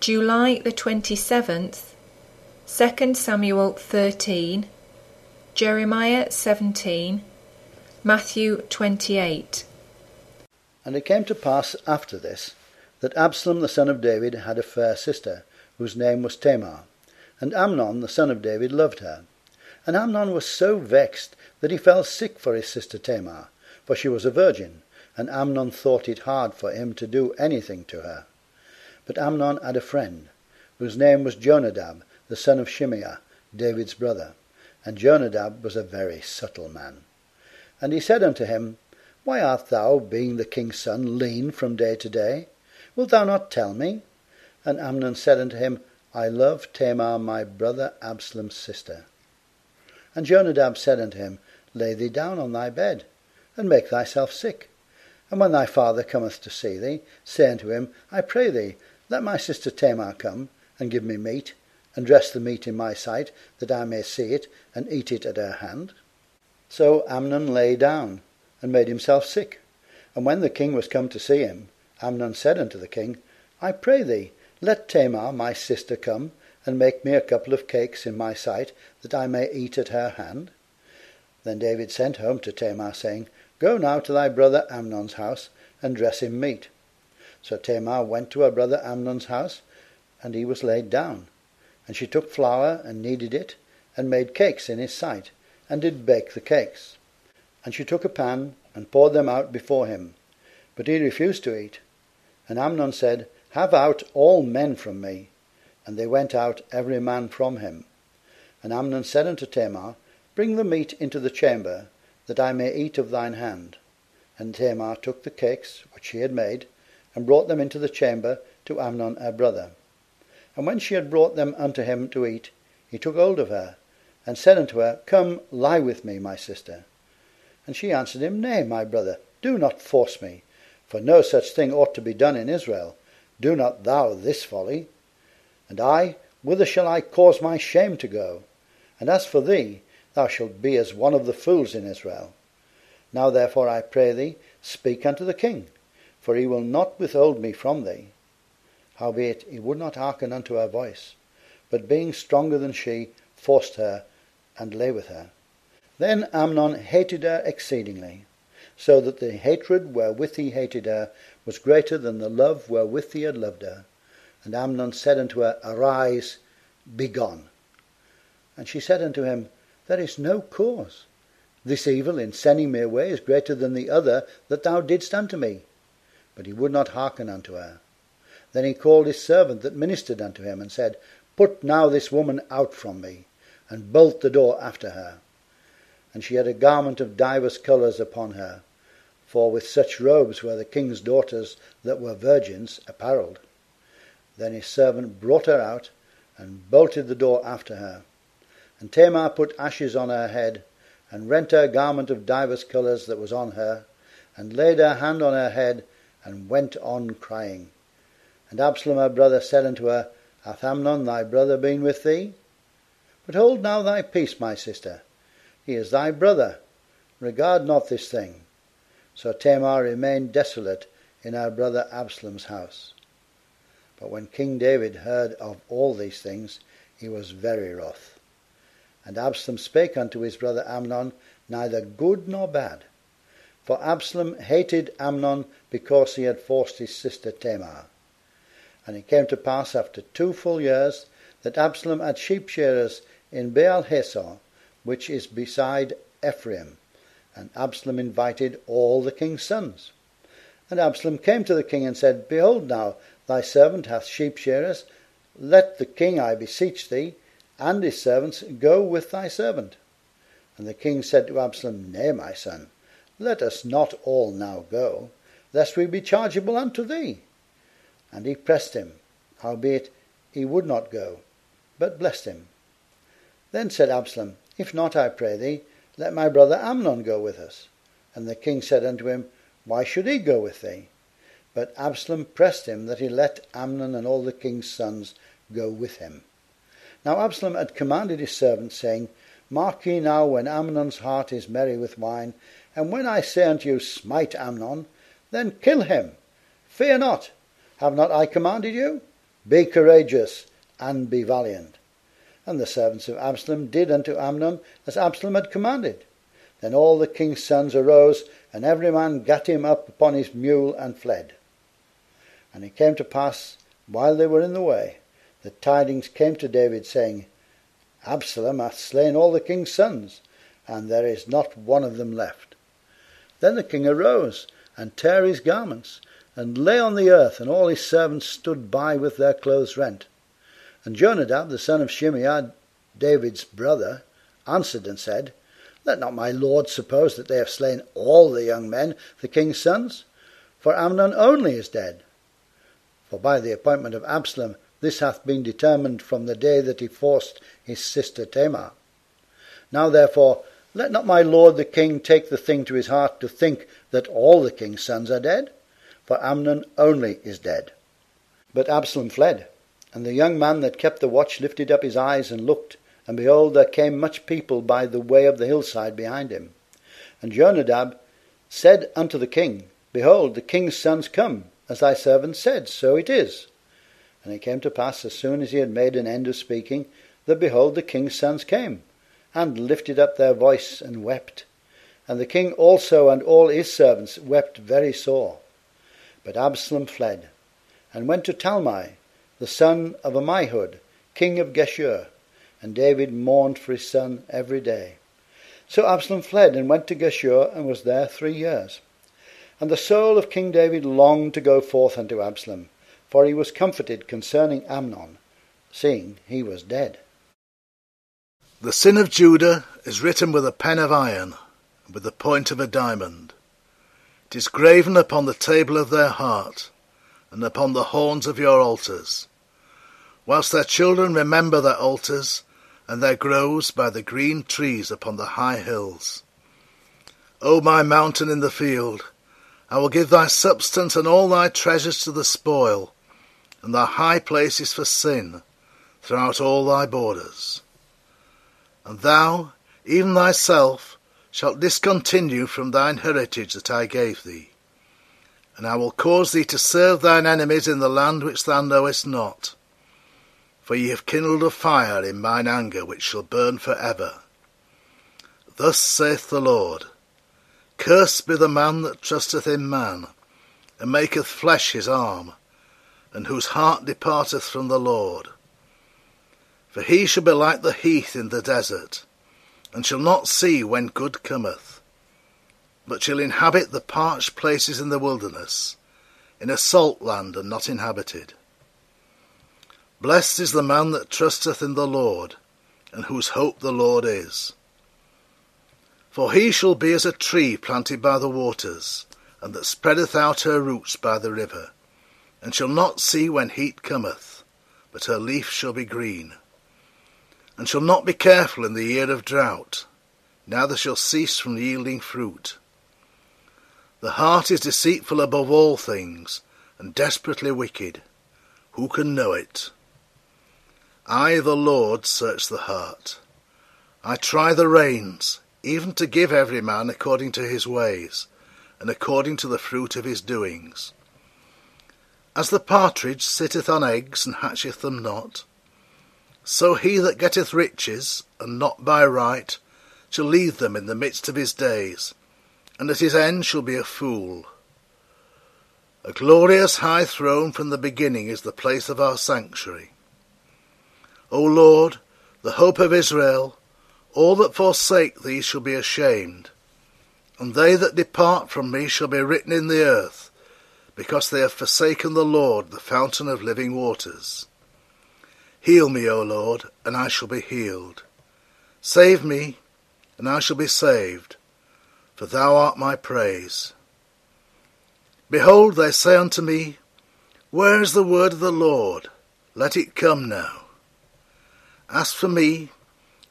July the 27th, 2 Samuel 13, Jeremiah 17, Matthew 28. And it came to pass after this that Absalom the son of David had a fair sister, whose name was Tamar. And Amnon the son of David loved her. And Amnon was so vexed that he fell sick for his sister Tamar, for she was a virgin, and Amnon thought it hard for him to do anything to her. But Amnon had a friend, whose name was Jonadab, the son of Shimeah, David's brother. And Jonadab was a very subtle man. And he said unto him, Why art thou, being the king's son, lean from day to day? Wilt thou not tell me? And Amnon said unto him, I love Tamar my brother Absalom's sister. And Jonadab said unto him, Lay thee down on thy bed, and make thyself sick. And when thy father cometh to see thee, say unto him, I pray thee, let my sister Tamar come, and give me meat, and dress the meat in my sight, that I may see it, and eat it at her hand. So Amnon lay down, and made himself sick. And when the king was come to see him, Amnon said unto the king, I pray thee, let Tamar my sister come, and make me a couple of cakes in my sight, that I may eat at her hand. Then David sent home to Tamar, saying, Go now to thy brother Amnon's house, and dress him meat. So Tamar went to her brother Amnon's house, and he was laid down. And she took flour, and kneaded it, and made cakes in his sight, and did bake the cakes. And she took a pan, and poured them out before him. But he refused to eat. And Amnon said, Have out all men from me. And they went out every man from him. And Amnon said unto Tamar, Bring the meat into the chamber, that I may eat of thine hand. And Tamar took the cakes which she had made, and brought them into the chamber to Amnon her brother. And when she had brought them unto him to eat, he took hold of her, and said unto her, Come, lie with me, my sister. And she answered him, Nay, my brother, do not force me, for no such thing ought to be done in Israel. Do not thou this folly. And I, whither shall I cause my shame to go? And as for thee, thou shalt be as one of the fools in Israel. Now therefore I pray thee, speak unto the king, for he will not withhold me from thee. Howbeit he would not hearken unto her voice, but being stronger than she, forced her, and lay with her. Then Amnon hated her exceedingly, so that the hatred wherewith he hated her was greater than the love wherewith he had loved her. And Amnon said unto her, Arise, begone. And she said unto him, There is no cause. This evil in sending me away is greater than the other that thou didst unto me. But he would not hearken unto her. Then he called his servant that ministered unto him, and said, Put now this woman out from me, and bolt the door after her. And she had a garment of divers colours upon her, for with such robes were the king's daughters that were virgins apparelled. Then his servant brought her out, and bolted the door after her. And Tamar put ashes on her head, and rent her garment of divers colours that was on her, and laid her hand on her head, and went on crying. And Absalom her brother said unto her, Hath Amnon thy brother been with thee? But hold now thy peace, my sister. He is thy brother. Regard not this thing. So Tamar remained desolate in her brother Absalom's house. But when King David heard of all these things, he was very wroth. And Absalom spake unto his brother Amnon neither good nor bad. For Absalom hated Amnon because he had forced his sister Tamar. And it came to pass after two full years that Absalom had sheep shearers in Baalhazor, which is beside Ephraim, and Absalom invited all the king's sons. And Absalom came to the king and said, Behold now, thy servant hath sheep shearers. Let the king, I beseech thee, and his servants go with thy servant. And the king said to Absalom, Nay, my son, let us not all now go, lest we be chargeable unto thee. And he pressed him, howbeit he would not go, but blessed him. Then said Absalom, If not, I pray thee, let my brother Amnon go with us. And the king said unto him, Why should he go with thee? But Absalom pressed him that he let Amnon and all the king's sons go with him. Now Absalom had commanded his servants, saying, Mark ye now when Amnon's heart is merry with wine, and when I say unto you, Smite Amnon, then kill him. Fear not. Have not I commanded you? Be courageous, and be valiant. And the servants of Absalom did unto Amnon as Absalom had commanded. Then all the king's sons arose, and every man gat him up upon his mule and fled. And it came to pass, while they were in the way, that tidings came to David, saying, Absalom hath slain all the king's sons, and there is not one of them left. Then the king arose, and tare his garments, and lay on the earth, and all his servants stood by with their clothes rent. And Jonadab, the son of Shimeah, David's brother, answered and said, Let not my lord suppose that they have slain all the young men, the king's sons, for Amnon only is dead. For by the appointment of Absalom this hath been determined from the day that he forced his sister Tamar. Now therefore let not my lord the king take the thing to his heart to think that all the king's sons are dead, for Amnon only is dead. But Absalom fled, and the young man that kept the watch lifted up his eyes and looked, and behold, there came much people by the way of the hillside behind him. And Jonadab said unto the king, Behold, the king's sons come, as thy servant said, so it is. And it came to pass, as soon as he had made an end of speaking, that behold, the king's sons came and lifted up their voice and wept. And the king also and all his servants wept very sore. But Absalom fled, and went to Talmai, the son of Ammihud, king of Geshur, and David mourned for his son every day. So Absalom fled and went to Geshur, and was there three years. And the soul of King David longed to go forth unto Absalom, for he was comforted concerning Amnon, seeing he was dead. The sin of Judah is written with a pen of iron, and with the point of a diamond. It is graven upon the table of their heart, and upon the horns of your altars. Whilst their children remember their altars, and their groves by the green trees upon the high hills. O my mountain in the field, I will give thy substance and all thy treasures to the spoil, and thy high places for sin, throughout all thy borders and thou, even thyself, shalt discontinue from thine heritage that I gave thee. And I will cause thee to serve thine enemies in the land which thou knowest not. For ye have kindled a fire in mine anger which shall burn for ever. Thus saith the Lord Cursed be the man that trusteth in man, and maketh flesh his arm, and whose heart departeth from the Lord. For he shall be like the heath in the desert, and shall not see when good cometh, but shall inhabit the parched places in the wilderness, in a salt land and not inhabited. Blessed is the man that trusteth in the Lord, and whose hope the Lord is. For he shall be as a tree planted by the waters, and that spreadeth out her roots by the river, and shall not see when heat cometh, but her leaf shall be green and shall not be careful in the year of drought, neither shall cease from yielding fruit. The heart is deceitful above all things, and desperately wicked. Who can know it? I, the Lord, search the heart. I try the reins, even to give every man according to his ways, and according to the fruit of his doings. As the partridge sitteth on eggs and hatcheth them not, so he that getteth riches, and not by right, shall leave them in the midst of his days, and at his end shall be a fool. A glorious high throne from the beginning is the place of our sanctuary. O Lord, the hope of Israel, all that forsake thee shall be ashamed, and they that depart from me shall be written in the earth, because they have forsaken the Lord, the fountain of living waters. Heal me, O Lord, and I shall be healed. Save me, and I shall be saved, for thou art my praise. Behold, they say unto me, Where is the word of the Lord? Let it come now. As for me,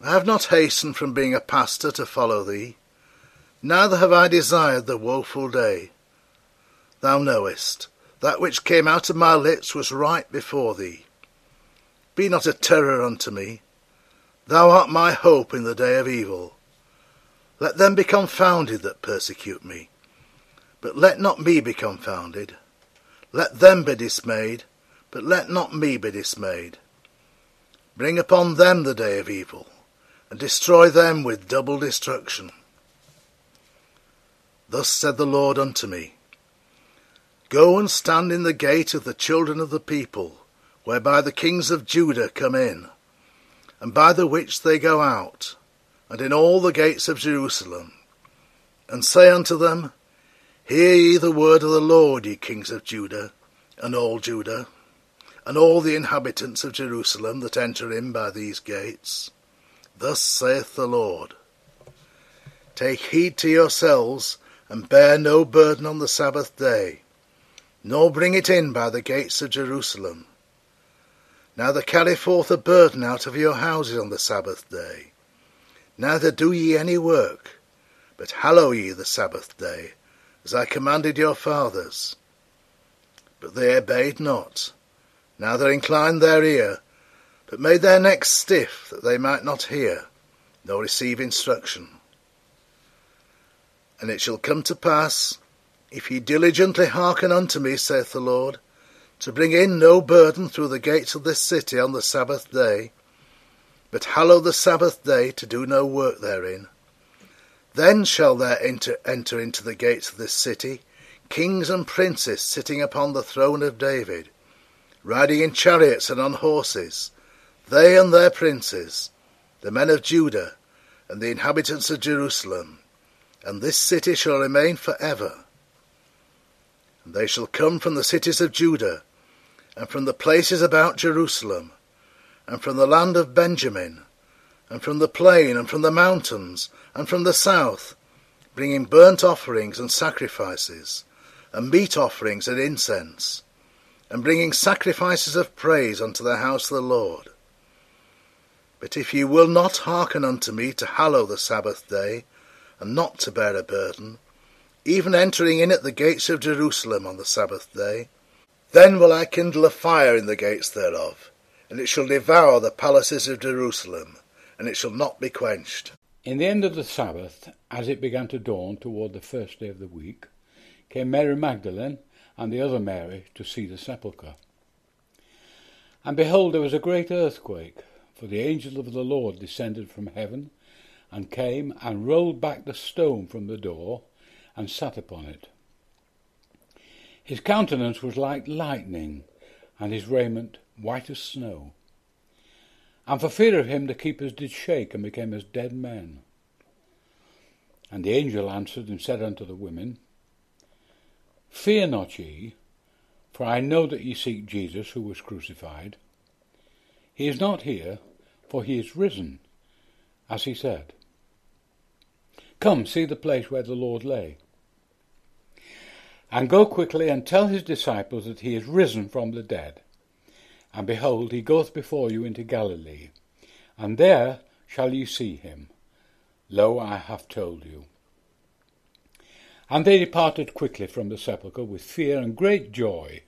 I have not hastened from being a pastor to follow thee, neither have I desired the woeful day. Thou knowest, that which came out of my lips was right before thee. Be not a terror unto me. Thou art my hope in the day of evil. Let them be confounded that persecute me. But let not me be confounded. Let them be dismayed, but let not me be dismayed. Bring upon them the day of evil, and destroy them with double destruction. Thus said the Lord unto me, Go and stand in the gate of the children of the people, whereby the kings of Judah come in, and by the which they go out, and in all the gates of Jerusalem, and say unto them, Hear ye the word of the Lord, ye kings of Judah, and all Judah, and all the inhabitants of Jerusalem that enter in by these gates. Thus saith the Lord Take heed to yourselves, and bear no burden on the Sabbath day, nor bring it in by the gates of Jerusalem. Neither carry forth a burden out of your houses on the Sabbath day. Neither do ye any work, but hallow ye the Sabbath day, as I commanded your fathers. But they obeyed not, neither inclined their ear, but made their necks stiff, that they might not hear, nor receive instruction. And it shall come to pass, if ye diligently hearken unto me, saith the Lord, to bring in no burden through the gates of this city on the Sabbath day, but hallow the Sabbath day to do no work therein. Then shall there enter, enter into the gates of this city kings and princes sitting upon the throne of David, riding in chariots and on horses, they and their princes, the men of Judah, and the inhabitants of Jerusalem, and this city shall remain for ever. And they shall come from the cities of Judah, and from the places about Jerusalem, and from the land of Benjamin, and from the plain, and from the mountains, and from the south, bringing burnt offerings and sacrifices, and meat offerings and incense, and bringing sacrifices of praise unto the house of the Lord. But if ye will not hearken unto me to hallow the Sabbath day, and not to bear a burden, even entering in at the gates of Jerusalem on the Sabbath day, then will I kindle a fire in the gates thereof, and it shall devour the palaces of Jerusalem, and it shall not be quenched. In the end of the Sabbath, as it began to dawn toward the first day of the week, came Mary Magdalene and the other Mary to see the sepulchre. And behold, there was a great earthquake, for the angel of the Lord descended from heaven, and came and rolled back the stone from the door, and sat upon it. His countenance was like lightning, and his raiment white as snow. And for fear of him the keepers did shake, and became as dead men. And the angel answered and said unto the women, Fear not ye, for I know that ye seek Jesus who was crucified. He is not here, for he is risen, as he said. Come, see the place where the Lord lay. And go quickly and tell his disciples that he is risen from the dead. And behold, he goeth before you into Galilee, and there shall ye see him. Lo, I have told you. And they departed quickly from the sepulchre with fear and great joy,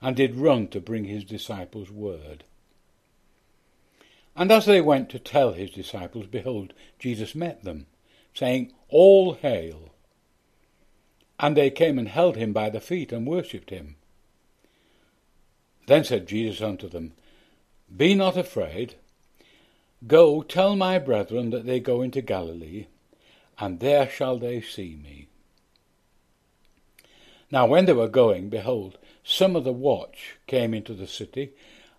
and did run to bring his disciples word. And as they went to tell his disciples, behold, Jesus met them, saying, All hail! And they came and held him by the feet and worshipped him. Then said Jesus unto them, Be not afraid. Go, tell my brethren that they go into Galilee, and there shall they see me. Now when they were going, behold, some of the watch came into the city,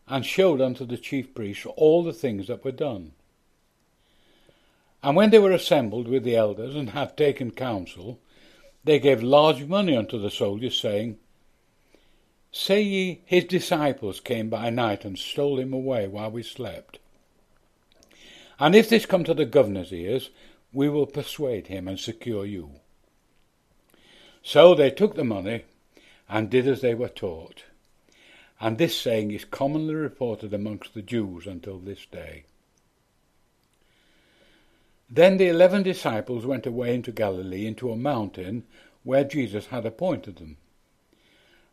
and showed unto the chief priests all the things that were done. And when they were assembled with the elders, and had taken counsel, they gave large money unto the soldiers, saying, Say ye, his disciples came by night and stole him away while we slept. And if this come to the governor's ears, we will persuade him and secure you. So they took the money and did as they were taught. And this saying is commonly reported amongst the Jews until this day. Then the eleven disciples went away into Galilee, into a mountain where Jesus had appointed them.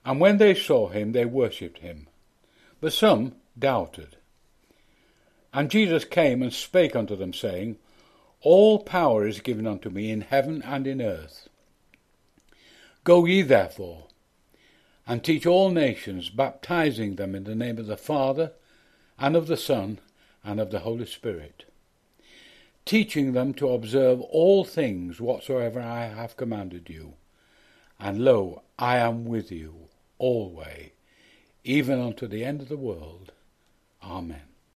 And when they saw him, they worshipped him. But some doubted. And Jesus came and spake unto them, saying, All power is given unto me in heaven and in earth. Go ye therefore, and teach all nations, baptizing them in the name of the Father, and of the Son, and of the Holy Spirit, teaching them to observe all things whatsoever I have commanded you. And lo, I am with you alway, even unto the end of the world. Amen.